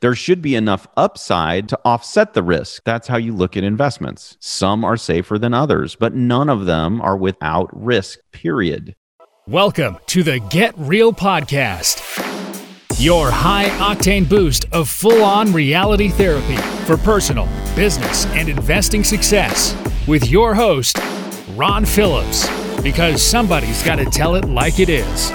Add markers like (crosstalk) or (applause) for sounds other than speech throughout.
There should be enough upside to offset the risk. That's how you look at investments. Some are safer than others, but none of them are without risk, period. Welcome to the Get Real Podcast, your high octane boost of full on reality therapy for personal, business, and investing success with your host, Ron Phillips, because somebody's got to tell it like it is.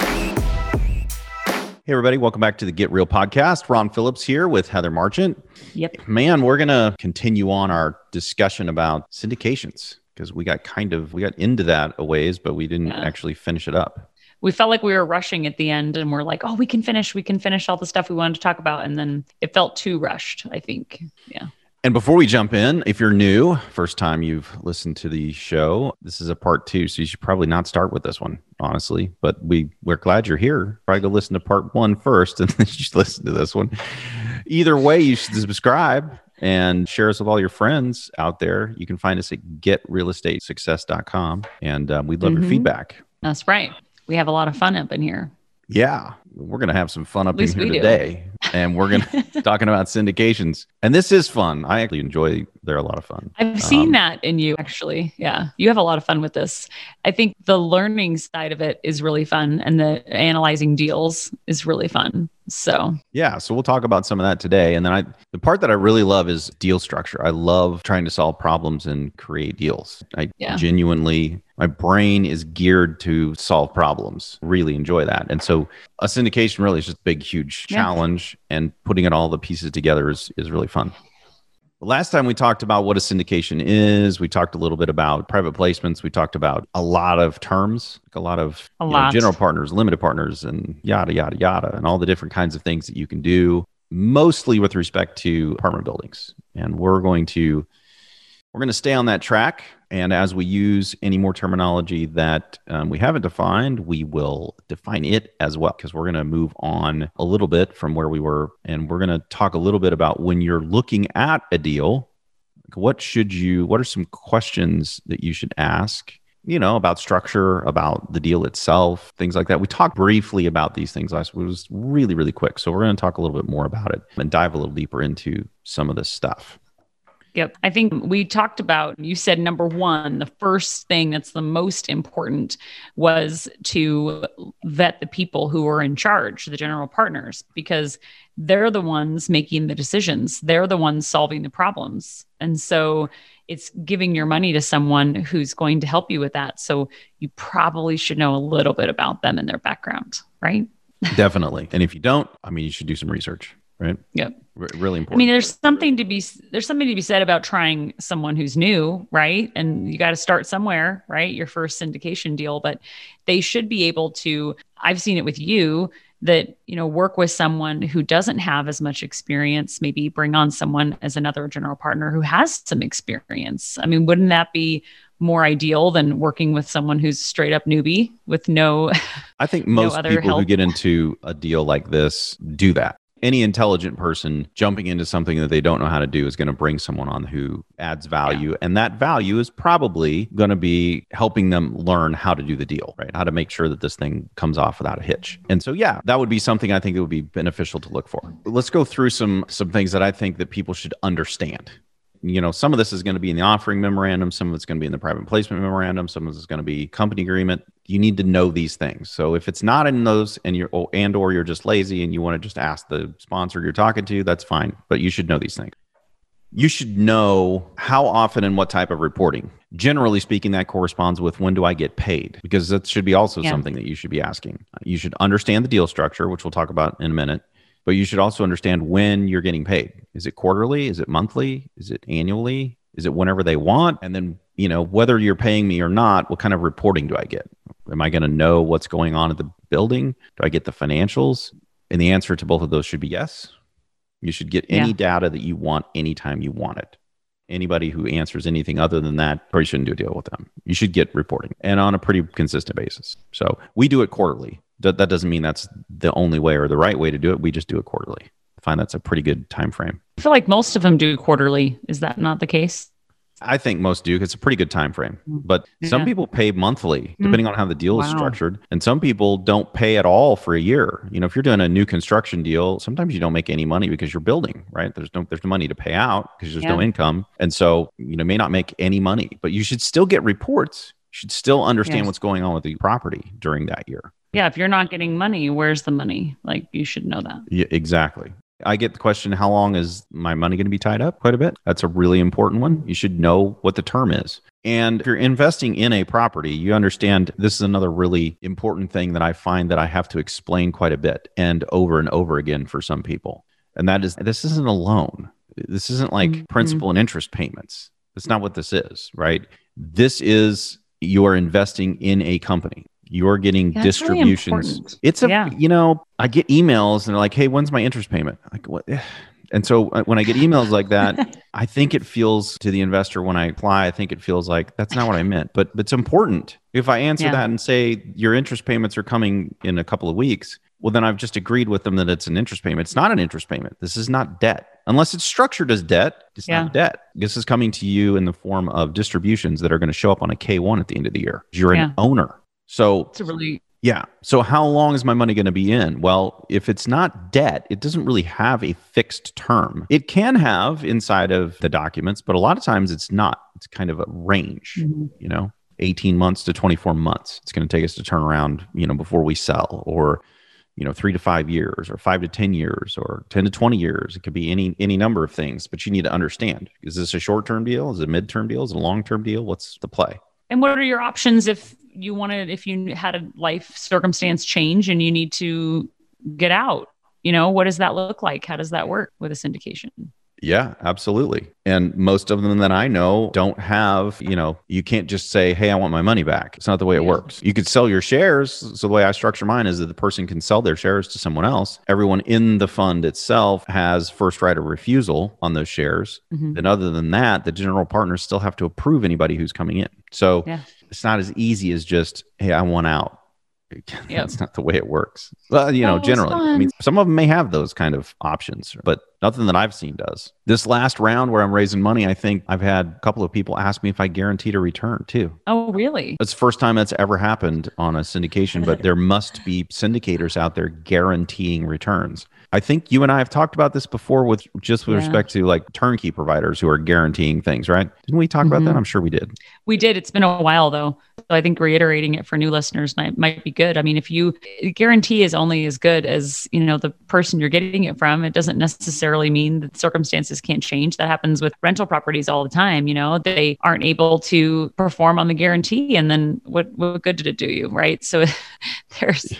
Hey, everybody, welcome back to the Get Real podcast. Ron Phillips here with Heather Marchant. Yep. Man, we're going to continue on our discussion about syndications because we got kind of we got into that a ways, but we didn't Yeah. actually finish it up. We felt like we were rushing at the end and we're like, oh, we can finish, we can finish all the stuff we wanted to talk about. And then it felt too rushed, I think. Yeah. And before we jump in, if you're new, first time you've listened to the show, this is a part two, so you should probably not start with this one, honestly. But we we're glad you're here. Probably go listen to part one first, (laughs) and then you should listen to this one. Either way, you should subscribe and share us with all your friends out there. You can find us at getrealestatesuccess.com, and uh, we'd love your Mhm. feedback. That's right. We have a lot of fun up in here. Yeah, we're gonna have some fun up in here today, and we're gonna (laughs) talking about syndications, and this is fun. I actually enjoy. They're a lot of fun. I've seen Um, that in you, actually. Yeah. You have a lot of fun with this. I think the learning side of it is really fun and the analyzing deals is really fun. So, Yeah, so we'll talk about some of that today. And then I the part that I really love is deal structure. I love trying to solve problems and create deals. I Yeah. genuinely my brain is geared to solve problems. Really enjoy that. And so a syndication really is just a big huge Yeah. challenge and putting it all the pieces together is is really fun. Last time we talked about what a syndication is, we talked a little bit about private placements. We talked about a lot of terms, like a lot of A you know, general partners, limited partners, and yada, yada, yada, and all the different kinds of things that you can do, mostly with respect to apartment buildings. And we're going to we're going to stay on that track. And as we use any more terminology that um, we haven't defined, we will define it as well, because we're going to move on a little bit from where we were. And we're going to talk a little bit about when you're looking at a deal, what should you, what are some questions that you should ask? You know, about structure, about the deal itself, things like that. We talked briefly about these things last week. It was really, really quick. So we're going to talk a little bit more about it and dive a little deeper into some of this stuff. Yep. I think we talked about, you said number one, the first thing that's the most important was to vet the people who are in charge, the general partners, because they're the ones making the decisions. They're the ones solving the problems. And so it's giving your money to someone who's going to help you with that. So you probably should know a little bit about them and their background, right? Definitely. And if you don't, I mean, you should do some research, right? Yep. R- really important. I mean, there's something to be there's something to be said about trying someone who's new, right? And you got to start somewhere, right? Your first syndication deal, but they should be able to. I've seen it with you that you know work with someone who doesn't have as much experience. Maybe bring on someone as another general partner who has some experience. I mean, wouldn't that be more ideal than working with someone who's straight up newbie with no I think (laughs) most other people who get into a deal like this do that. Any intelligent person jumping into something that they don't know how to do is going to bring someone on who adds value. And that value is probably going to be helping them learn how to do the deal, right? How to make sure that this thing comes off without a hitch. And so, yeah, that would be something I think that would be beneficial to look for. Let's go through some some things that I think that people should understand you know some of this is going to be in the offering memorandum some of it's going to be in the private placement memorandum some of it's going to be company agreement you need to know these things so if it's not in those and you're or, and or you're just lazy and you want to just ask the sponsor you're talking to that's fine but you should know these things you should know how often and what type of reporting generally speaking that corresponds with when do i get paid because that should be also Yeah. something that you should be asking you should understand the deal structure which we'll talk about in a minute but you should also understand when you're getting paid. Is it quarterly? Is it monthly? Is it annually? Is it whenever they want? And then, you know, whether you're paying me or not, what kind of reporting do I get? Am I going to know what's going on at the building? Do I get the financials? And the answer to both of those should be yes. You should get any Yeah. data that you want anytime you want it. Anybody who answers anything other than that probably shouldn't do a deal with them. You should get reporting and on a pretty consistent basis. So we do it quarterly. That, that doesn't mean that's the only way or the right way to do it. We just do it quarterly. I find that's a pretty good time frame. I feel like most of them do quarterly. Is that not the case? I think most do. It's a pretty good time frame. Mm. But some people pay monthly, mm. depending on how the deal is structured. And some people don't pay at all for a year. You know, if you're doing a new construction deal, sometimes you don't make any money because you're building, right? There's no there's no money to pay out because there's no income. And so, you know, may not make any money, but you should still get reports. You should still understand Yes. what's going on with the property during that year. Yeah, if you're not getting money, where's the money? Like you should know that. Yeah, exactly. I get the question, how long is my money going to be tied up? Quite a bit. That's a really important one. You should know what the term is. And if you're investing in a property, you understand this is another really important thing that I find that I have to explain quite a bit and over and over again for some people. And that is this isn't a loan. This isn't like Mhm. principal and interest payments. That's not what this is, right? This is you're investing in a company. You're getting Yeah, that's really distributions. it's a, Yeah. you know, I get emails and they're like, hey, when's my interest payment? Like, what? (sighs) And so uh, when I get emails like that, (laughs) I think it feels to the investor when I apply, I think it feels like that's not what I meant. But, but it's important. If I answer Yeah. that and say your interest payments are coming in a couple of weeks, well, then I've just agreed with them that it's an interest payment. It's not an interest payment. This is not debt. Unless it's structured as debt, it's Yeah. not debt. This is coming to you in the form of distributions that are going to show up on a K1 at the end of the year. You're Yeah. an owner. So It's a really yeah. So how long is my money going to be in? Well, if it's not debt, it doesn't really have a fixed term. It can have inside of the documents, but a lot of times it's not. It's kind of a range, Mhm. you know, 18 months to 24 months. It's going to take us to turn around, you know, before we sell or you know, 3 to 5 years or 5 to 10 years or 10 to 20 years. It could be any any number of things, but you need to understand. Is this a short-term deal? Is it a mid-term deal? Is it a long-term deal? What's the play? And what are your options if you wanted, if you had a life circumstance change and you need to get out? You know, what does that look like? How does that work with a syndication? Yeah, absolutely. And most of them that I know don't have, you know, you can't just say, hey, I want my money back. It's not the way it Yeah. works. You could sell your shares. So the way I structure mine is that the person can sell their shares to someone else. Everyone in the fund itself has first right of refusal on those shares. Mhm. And other than that, the general partners still have to approve anybody who's coming in. So Yeah. it's not as easy as just, hey, I want out. (laughs) Yep. That's not the way it works. Well, you know, That generally, I mean, some of them may have those kind of options, but nothing that I've seen does. This last round where I'm raising money, I think I've had a couple of people ask me if I guaranteed a return too. Oh, really? It's the first time that's ever happened on a syndication, but (laughs) there must be syndicators out there guaranteeing returns. I think you and I have talked about this before with just with Yeah. respect to like turnkey providers who are guaranteeing things, right? Didn't we talk about that? Mhm. I'm sure we did. We did. It's been a while though. So I think reiterating it for new listeners might, might be good. I mean, if you guarantee is only as good as, you know, the person you're getting it from, it doesn't necessarily mean that circumstances can't change. That happens with rental properties all the time. You know, they aren't able to perform on the guarantee. And then what, what good did it do you? Right. So (laughs) there's,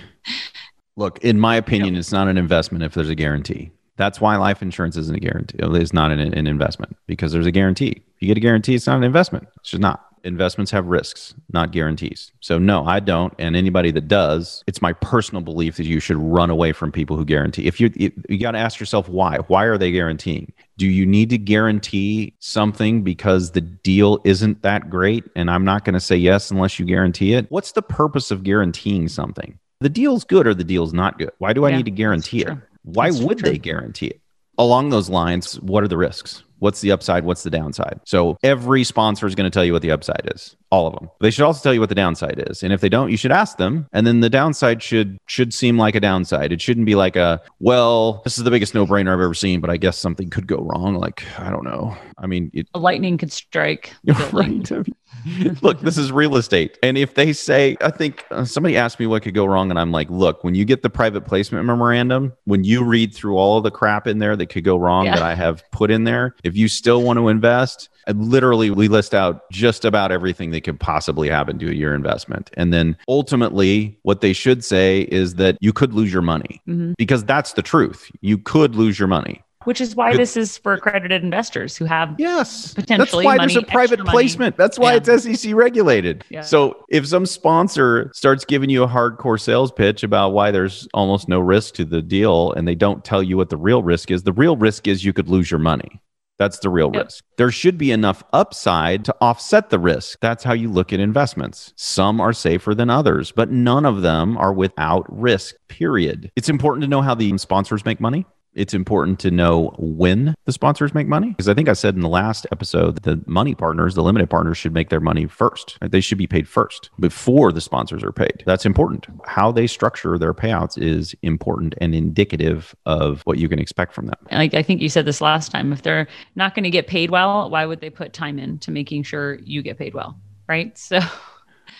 Look, in my opinion, it's not an investment if there's a guarantee. That's why life insurance isn't a guarantee. It's not an, an investment because there's a guarantee. If you get a guarantee, it's not an investment. It's just not. Investments have risks, not guarantees. So no, I don't. And anybody that does, it's my personal belief that you should run away from people who guarantee. If you you, you got to ask yourself why. Why are they guaranteeing? Do you need to guarantee something because the deal isn't that great and I'm not going to say yes unless you guarantee it? What's the purpose of guaranteeing something? The deal's good or the deal's not good. Why do I Yeah, need to guarantee it? Why That's would true. they guarantee it? Along those lines, what are the risks? What's the upside? What's the downside? So every sponsor is going to tell you what the upside is. All of them. They should also tell you what the downside is. And if they don't, you should ask them. And then the downside should should seem like a downside. It shouldn't be like a, well, this is the biggest no-brainer I've ever seen, but I guess something could go wrong. Like, I don't know. I mean, it, a lightning could strike. (laughs) right. (laughs) Look, this is real estate. And if they say, I think uh, somebody asked me what could go wrong, and I'm like, look, when you get the private placement memorandum, when you read through all of the crap in there that could go wrong Yeah. that I have put in there, if you still want to invest, and literally we list out just about everything that could possibly happen to your investment. And then ultimately, what they should say is that you could lose your money Mhm. because that's the truth. You could lose your money. Which is why this is for accredited investors who have Yes. Potentially That's why money, there's a private money. placement. That's why Yeah. it's SEC regulated. Yeah. So if some sponsor starts giving you a hardcore sales pitch about why there's almost no risk to the deal and they don't tell you what the real risk is, the real risk is you could lose your money. That's the real Yep. risk. There should be enough upside to offset the risk. That's how you look at investments. Some are safer than others, but none of them are without risk, period. It's important to know how the sponsors make money. It's important to know when the sponsors make money. Because I think I said in the last episode that the money partners, the limited partners, should make their money first. They should be paid first before the sponsors are paid. That's important. How they structure their payouts is important and indicative of what you can expect from them. Like I think you said this last time. If they're not going to get paid well, why would they put time into making sure you get paid well? Right. (laughs) So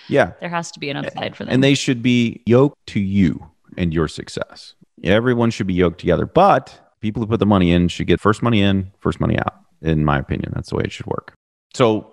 yeah, there has to be an upside for them. And they should be yoked to you and your success. Everyone should be yoked together, but people who put the money in should get first money in, first money out. In my opinion, that's the way it should work. So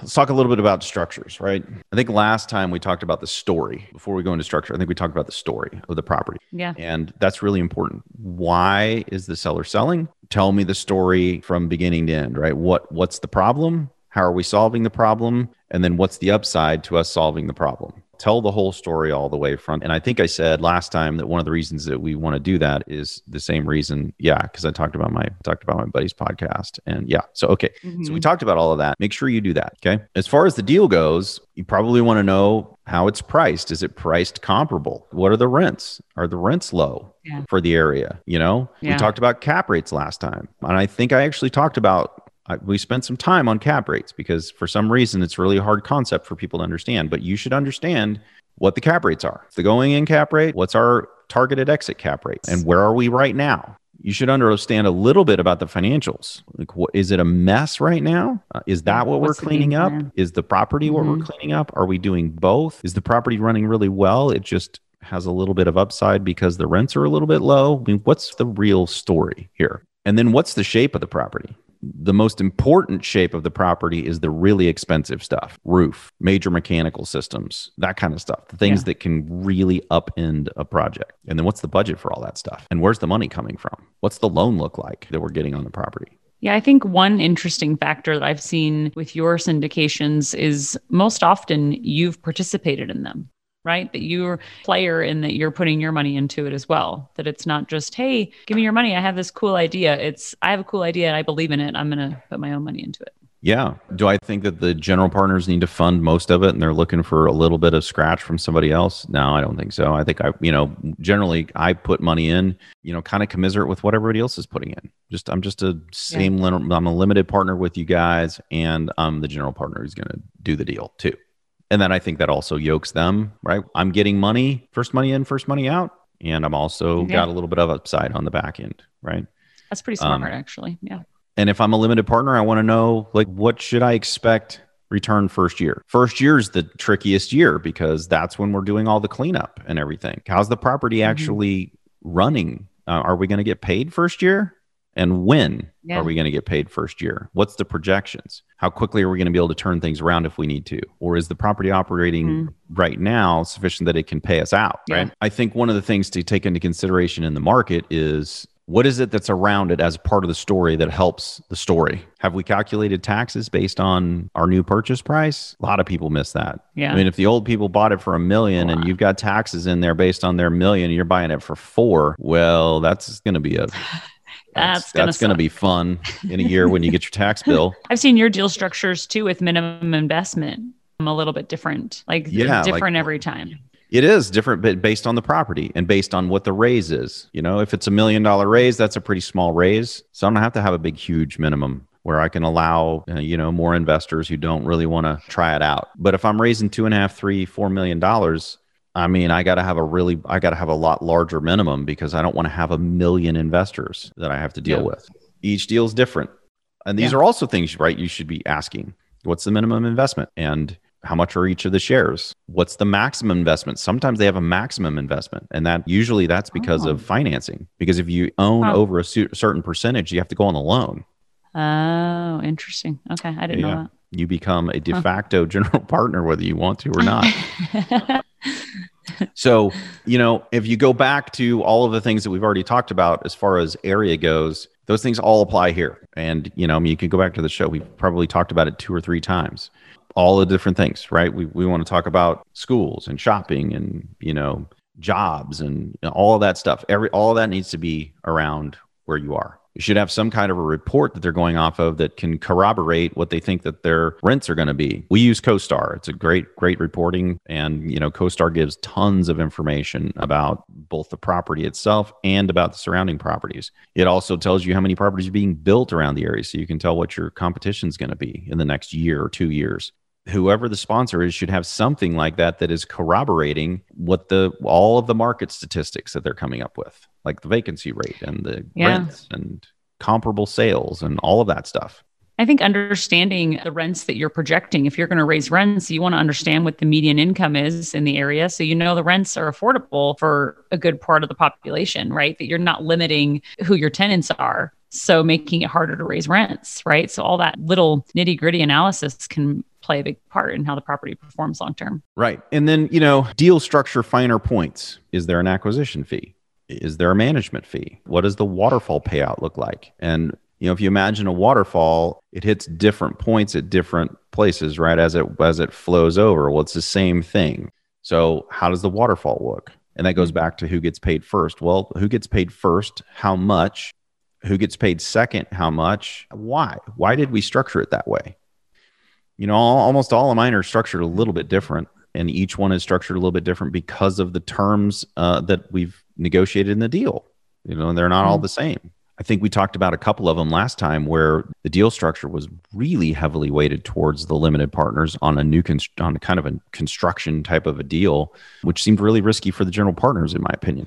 let's talk a little bit about structures, right? I think last time we talked about the story. Before we go into structure, I think we talked about the story of the property. Yeah. And that's really important. Why is the seller selling? Tell me the story from beginning to end, right? What what's the problem? How are we solving the problem? And then what's the upside to us solving the problem? Tell the whole story all the way front. And I think I said last time that one of the reasons that we want to do that is the same reason. Yeah, because I talked about my talked about my buddy's podcast. And yeah, so okay. Mm-hmm. So we mm-hmm. talked about all of that. Make sure you do that. Okay. As far as the deal goes, you probably want to know how it's priced. Is it priced comparable? What are the rents? Are the rents low yeah. for the area? You know, yeah. we talked about cap rates last time. And I think I actually talked about I, we spent some time on cap rates because for some reason it's really a hard concept for people to understand. But you should understand what the cap rates are. The going in cap rate, what's our targeted exit cap rate, and where are we right now? You should understand a little bit about the financials. Like, what, is it a mess right now? Uh, is that what what's we're cleaning up? Is the property mm-hmm. what we're mm-hmm. cleaning up? Are we doing both? Is the property running really well? It just has a little bit of upside because the rents are a little bit low. I mean, what's the real story here? And then what's the shape of the property? The most important shape of the property is the really expensive stuff roof major mechanical systems that kind of stuff the things yeah. that can really upend a project. And then what's the budget for all that stuff? And where's the money coming from? What's the loan look like that we're getting on the property? Yeah, I think one interesting factor that I've seen with your syndications is most often you've participated in them right? That you're a player and that you're putting your money into it as well. That it's not just, hey, give me your money. I have this cool idea. It's, I have a cool idea and I believe in it. I'm going to put my own money into it. Yeah. Do I think that the general partners need to fund most of it and they're looking for a little bit of scratch from somebody else? No, I don't think so. I think I, you know, generally I put money in, you know, kind of commiserate with what everybody else is putting in. Just, I'm just a same, yeah. I'm a limited partner with you guys and I'm the general partner who's going to do the deal too. And then I think that also yokes them, right? I'm getting money, first money in, first money out. And I'm also yeah. got a little bit of upside on the back end, right? That's pretty smart, um, actually. Yeah. And if I'm a limited partner, I want to know like what should I expect return first year? First year is the trickiest year because that's when we're doing all the cleanup and everything. How's the property mm-hmm. actually running? Uh, are we going to get paid first year? And when yeah. are we going to get paid first year? What's the projections? How quickly are we going to be able to turn things around if we need to? Or is the property operating mm-hmm. right now sufficient that it can pay us out? Yeah. Right. I think one of the things to take into consideration in the market is what is it that's around it as part of the story that helps the story? Have we calculated taxes based on our new purchase price? A lot of people miss that. Yeah. I mean, if the old people bought it for a million wow. and you've got taxes in there based on their million and you're buying it for four, well, that's going to be a (laughs) That's, that's going to be fun in a year when you get your tax (laughs) bill. I've seen your deal structures too with minimum investment. I'm a little bit different, like yeah, different like, every time. It is different, but based on the property and based on what the raise is. You know, if it's a million dollar raise, that's a pretty small raise. So I don't have to have a big, huge minimum where I can allow, uh, you know, more investors who don't really want to try it out. But if I'm raising two and a half, three, four million dollars, I mean, I got to have a really, I got to have a lot larger minimum because I don't want to have a million investors that I have to deal yeah. with. Each deal is different. And these yeah. are also things, right? You should be asking what's the minimum investment and how much are each of the shares? What's the maximum investment? Sometimes they have a maximum investment, and that usually that's because oh. of financing. Because if you own oh. over a certain percentage, you have to go on a loan. Oh, interesting. Okay, I didn't yeah. know that. You become a de facto huh. (laughs) general partner whether you want to or not. (laughs) so, you know, if you go back to all of the things that we've already talked about as far as area goes, those things all apply here. And, you know, I mean, you can go back to the show. We've probably talked about it two or three times. All the different things, right? We, we want to talk about schools and shopping and, you know, jobs and all of that stuff. Every all of that needs to be around where you are. Should have some kind of a report that they're going off of that can corroborate what they think that their rents are going to be. We use CoStar. It's a great, great reporting. And, you know, CoStar gives tons of information about both the property itself and about the surrounding properties. It also tells you how many properties are being built around the area so you can tell what your competition is going to be in the next year or two years whoever the sponsor is should have something like that that is corroborating what the all of the market statistics that they're coming up with like the vacancy rate and the yeah. rents and comparable sales and all of that stuff I think understanding the rents that you're projecting, if you're going to raise rents, you want to understand what the median income is in the area. So you know the rents are affordable for a good part of the population, right? That you're not limiting who your tenants are. So making it harder to raise rents, right? So all that little nitty gritty analysis can play a big part in how the property performs long term. Right. And then, you know, deal structure finer points. Is there an acquisition fee? Is there a management fee? What does the waterfall payout look like? And you know, if you imagine a waterfall, it hits different points at different places, right? As it as it flows over. Well, it's the same thing. So how does the waterfall look? And that goes back to who gets paid first. Well, who gets paid first? How much? Who gets paid second? How much? Why? Why did we structure it that way? You know, almost all of mine are structured a little bit different, and each one is structured a little bit different because of the terms uh, that we've negotiated in the deal. You know, they're not mm-hmm. all the same. I think we talked about a couple of them last time where the deal structure was really heavily weighted towards the limited partners on a new const- on kind of a construction type of a deal, which seemed really risky for the general partners, in my opinion.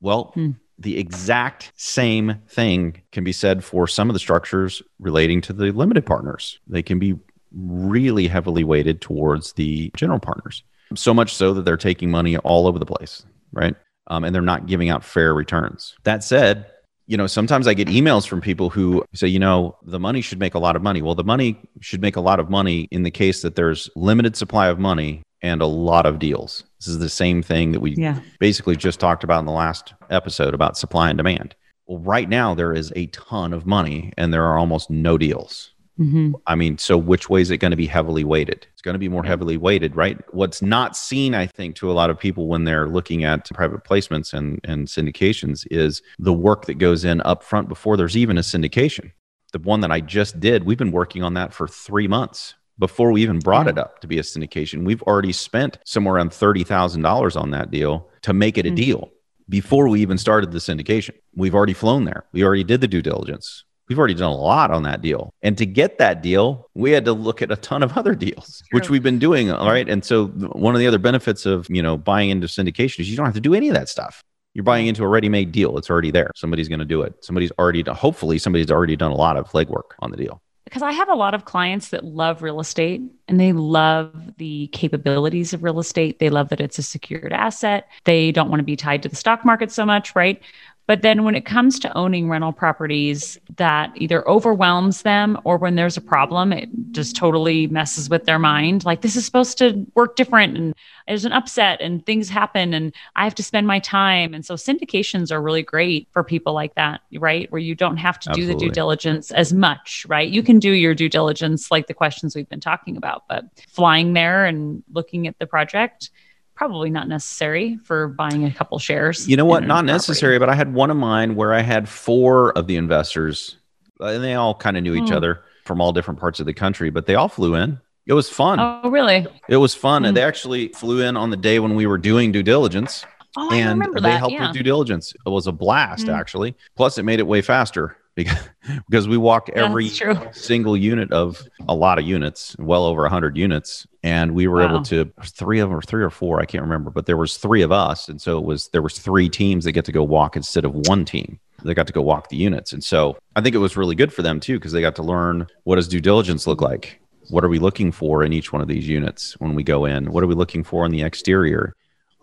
Well, hmm. the exact same thing can be said for some of the structures relating to the limited partners. They can be really heavily weighted towards the general partners. So much so that they're taking money all over the place, right? Um, and they're not giving out fair returns. That said, you know, sometimes I get emails from people who say, you know, the money should make a lot of money. Well, the money should make a lot of money in the case that there's limited supply of money and a lot of deals. This is the same thing that we yeah. basically just talked about in the last episode about supply and demand. Well, right now there is a ton of money and there are almost no deals. Mm-hmm. I mean, so which way is it going to be heavily weighted? It's going to be more heavily weighted, right? What's not seen, I think, to a lot of people when they're looking at private placements and, and syndications is the work that goes in up front before there's even a syndication. The one that I just did, we've been working on that for three months before we even brought it up to be a syndication. We've already spent somewhere around $30,000 on that deal to make it a mm-hmm. deal before we even started the syndication. We've already flown there. We already did the due diligence. We've already done a lot on that deal. And to get that deal, we had to look at a ton of (laughs) other deals, True. which we've been doing. All right. And so one of the other benefits of, you know, buying into syndication is you don't have to do any of that stuff. You're buying into a ready-made deal. It's already there. Somebody's going to do it. Somebody's already done, hopefully somebody's already done a lot of legwork on the deal. Because I have a lot of clients that love real estate and they love the capabilities of real estate. They love that it's a secured asset. They don't want to be tied to the stock market so much, right? But then when it comes to owning rental properties, that either overwhelms them or when there's a problem, it just totally messes with their mind. Like, this is supposed to work different and there's an upset and things happen and I have to spend my time. And so syndications are really great for people like that, right? Where you don't have to Absolutely. do the due diligence as much, right? You can do your due diligence like the questions we've been talking about, but flying there and looking at the project probably not necessary for buying a couple shares. You know what? Not necessary, but I had one of mine where I had four of the investors, and they all kind of knew each oh. other from all different parts of the country, but they all flew in. It was fun. Oh, really? It was fun. Mm. And they actually flew in on the day when we were doing due diligence. Oh, and they helped yeah. with due diligence. It was a blast, mm. actually. Plus, it made it way faster because (laughs) because we walk every single unit of a lot of units, well over 100 units, and we were wow. able to three of them or three or four, I can't remember, but there was three of us, and so it was there was three teams that get to go walk instead of one team. They got to go walk the units, and so I think it was really good for them too because they got to learn what does due diligence look like. What are we looking for in each one of these units when we go in? What are we looking for in the exterior?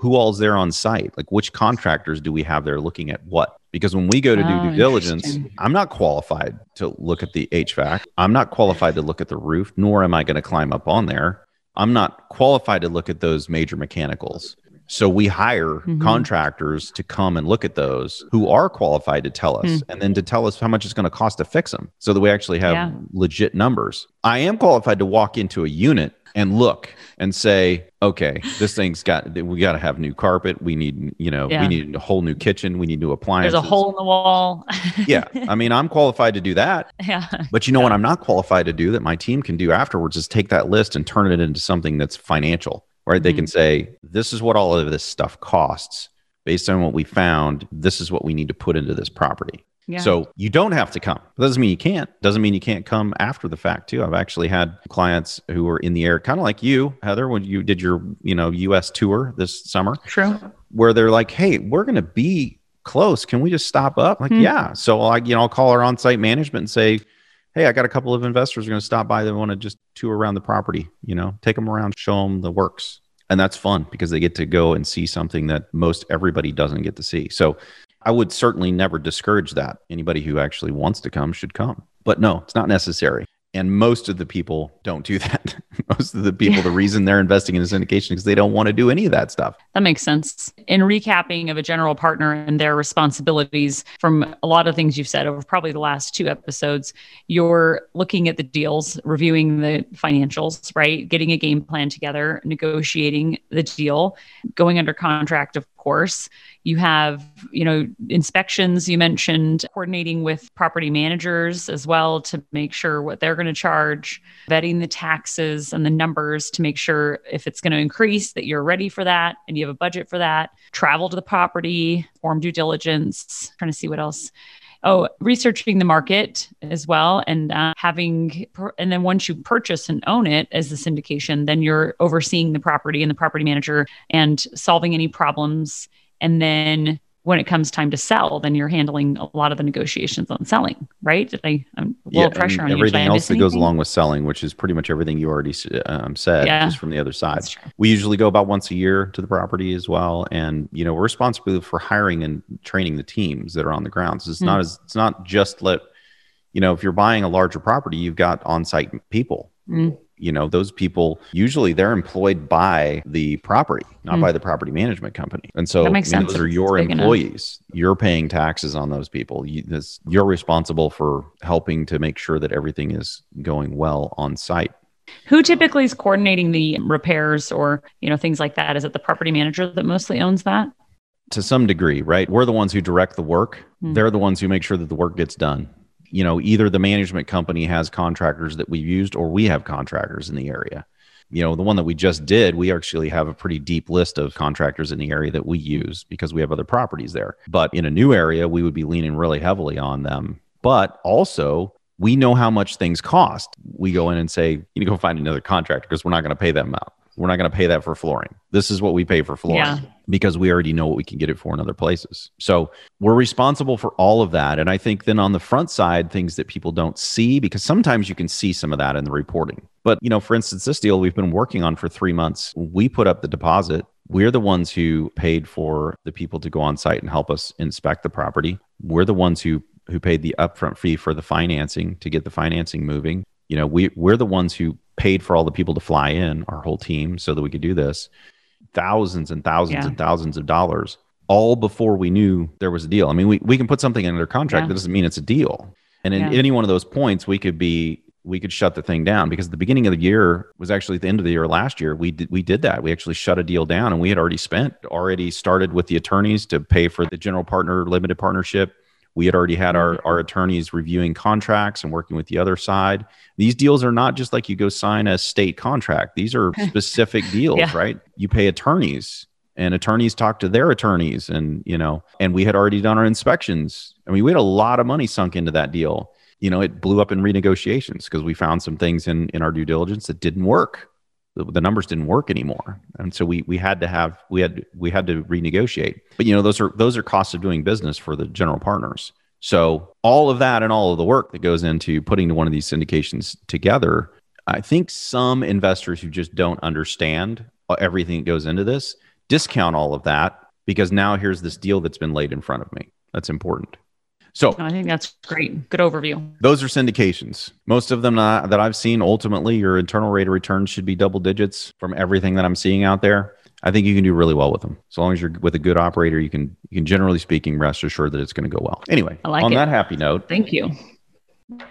Who all's there on site? Like which contractors do we have there looking at what? Because when we go to do oh, due diligence, I'm not qualified to look at the HVAC. I'm not qualified to look at the roof, nor am I going to climb up on there. I'm not qualified to look at those major mechanicals. So we hire mm-hmm. contractors to come and look at those who are qualified to tell us mm. and then to tell us how much it's going to cost to fix them so that we actually have yeah. legit numbers. I am qualified to walk into a unit and look and say, okay, this thing's got we got to have new carpet. We need, you know, Yeah. we need a whole new kitchen. We need new appliances. There's a hole in the wall. (laughs) yeah, I mean, I'm qualified to do that. (laughs) yeah. But you know what I'm not qualified to do that my team can do afterwards is take that list and turn it into something that's financial, right? They can mm-hmm. say, this is what all of this stuff costs. Based on what we found, this is what we need to put into this property. Yeah. So you don't have to come. Doesn't mean you can't. Doesn't mean you can't come after the fact too. I've actually had clients who were in the air, kind of like you, Heather, when you did your, you know, US tour this summer True. where they're like, "Hey, we're going to be close. Can we just stop up?" Like, Hmm. yeah. So I, you know, I'll call our on-site management and say, "Hey, I got a couple of investors are going to stop by. They want to just tour around the property. You know, take them around, show them the works." And that's fun because they get to go and see something that most everybody doesn't get to see. So I would certainly never discourage that. Anybody who actually wants to come should come. But no, it's not necessary. And most of the people don't do (laughs) that. most of the people, the reason they're investing in a syndication is because they don't want to do any of that stuff. That makes sense. In recapping of a general partner and their responsibilities from a lot of things you've said over probably the last two episodes, you're looking at the deals, reviewing the financials, right? Getting a game plan together, negotiating the deal, going under contract, of course. You have, you know, inspections you mentioned, coordinating with property managers as well to make sure what they're going to charge, vetting the taxes and the numbers to make sure if it's going to increase that you're ready for that and you have a budget for that. Travel to the property, form due diligence, trying to see what else. Oh, researching the market as well, and uh, having, and then once you purchase and own it as the syndication, then you're overseeing the property and the property manager and solving any problems. And then when it comes time to sell, then you're handling a lot of the negotiations on selling, right? Did I, I'm a little pressure on everything else that goes along with selling, which is pretty much everything you already um, said, Yeah. just from the other side. We usually go about once a year to the property as well, and you know we're responsible for hiring and training the teams that are on the ground. So it's Hmm. not as it's not just let you know if you're buying a larger property, you've got on-site people. Mm. You know those people usually they're employed by the property, not Hmm. by the property management company, and so That makes I mean, sense. those are your It's employees. You're paying taxes on those people. You, this, you're responsible for helping to make sure that everything is going well on site. Who typically is coordinating the repairs or you know things like that? Is it the property manager that mostly owns that? to some degree, right? We're the ones who direct the work. Hmm. They're the ones who make sure that the work gets done. You know, either the management company has contractors that we've used or we have contractors in the area. You know, the one that we just did, we actually have a pretty deep list of contractors in the area that we use because we have other properties there. But in a new area, we would be leaning really heavily on them. But also, we know how much things cost. We go in and say, you need to go find another contractor because we're not going to pay them out. We're not going to pay that for flooring. This is what we pay for flooring Yeah. because we already know what we can get it for in other places. So we're responsible for all of that. And I think then on the front side, things that people don't see, because sometimes you can see some of that in the reporting. But, you know, for instance, this deal we've been working on for three months, we put up the deposit. We're the ones who paid for the people to go on site and help us inspect the property. We're the ones who who paid the upfront fee for the financing to get the financing moving. You know, we we're the ones who paid for all the people to fly in, our whole team, so that we could do this. Thousands and thousands Yeah. and thousands of dollars, all before we knew there was a deal. I mean, we, we can put something under contract, Yeah. that doesn't mean it's a deal. And in Yeah. any one of those points, we could be we could shut the thing down because the beginning of the year was actually the end of the year last year. We did we did that. We actually shut a deal down and we had already spent already started with the attorneys to pay for the general partner limited partnership. We had already had our, mm-hmm. our attorneys reviewing contracts and working with the other side. These deals are not just like you go sign a state contract. These are (laughs) specific deals, Yeah. right? You pay attorneys and attorneys talk to their attorneys and you know and we had already done our inspections i mean we had a lot of money sunk into that deal you know it blew up in renegotiations because we found some things in in our due diligence that didn't work the, numbers didn't work anymore. And so we we had to have we had we had to renegotiate. But you know those are those are costs of doing business for the general partners. So all of that and all of the work that goes into putting one of these syndications together i think some investors who just don't understand everything that goes into this discount all of that because now here's this deal that's been laid in front of me. That's important so I think that's great. Good overview. those are syndications. Most of them uh, that I've seen, ultimately, your internal rate of return should be double digits from everything that I'm seeing out there. I think you can do really well with them. As long as you're with a good operator, you can, you can generally speaking, rest assured that it's going to go well. Anyway, I like on it. that happy note, Thank you.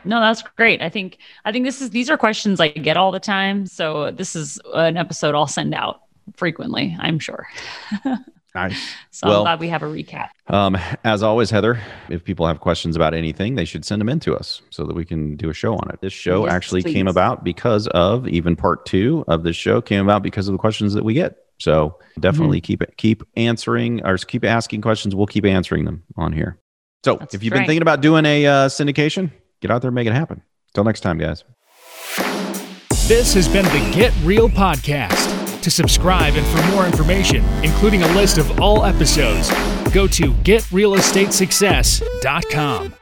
No, that's great. I think I think this is these are questions I get all the time. So this is an episode I'll send out frequently, I'm sure. (laughs) Nice. (laughs) So well, I'm glad we have a recap. Um, as always, Heather, if people have questions about anything, they should send them in to us so that we can do a show on it. This show yes, actually please. came about because of even part two of this show came about because of the questions that we get. So definitely mm-hmm. keep it, keep answering or keep asking questions. We'll keep answering them on here. So That's if you've right. been thinking about doing a uh, syndication, get out there and make it happen. Till next time, guys. This has been the Get Real Podcast. To subscribe and for more information, including a list of all episodes, go to getrealestatesuccess.com.